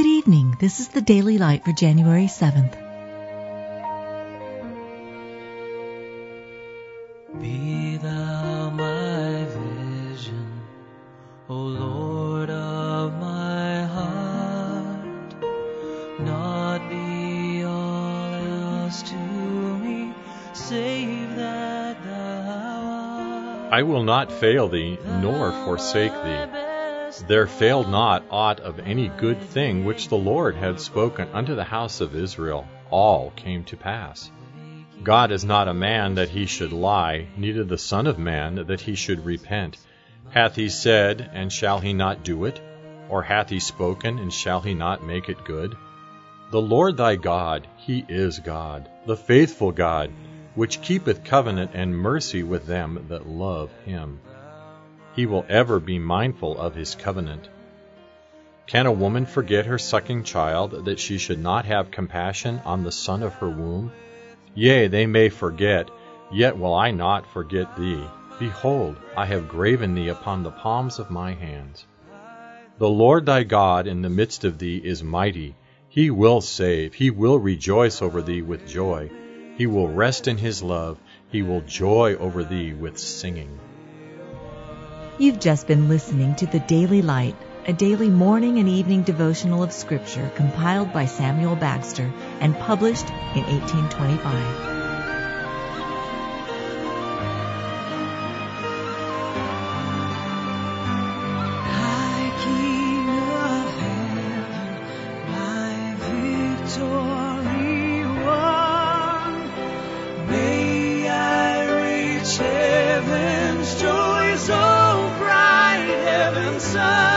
evening. This is the Daily Light for January 7th. Be thou my vision, O Lord of my heart. Not be all else to me, save that thou art. I will not fail thee, nor forsake thee. There failed not aught of any good thing which the Lord had spoken unto the house of Israel. All came to pass. God is not a man that he should lie, neither the Son of Man that he should repent. Hath he said, and shall he not do it? Or hath he spoken, and shall he not make it good? The Lord thy God, he is God, the faithful God, which keepeth covenant and mercy with them that love him. He will ever be mindful of his covenant. Can a woman forget her sucking child, that she should not have compassion on the son of her womb? Yea, they may forget, yet will I not forget thee. Behold, I have graven thee upon the palms of my hands. The Lord thy God in the midst of thee is mighty. He will save. He will rejoice over thee with joy. He will rest in his love. He will joy over thee with singing. You've just been listening to the Daily Light, a daily morning and evening devotional of Scripture compiled by Samuel Bagster and published in 1825. High King sun.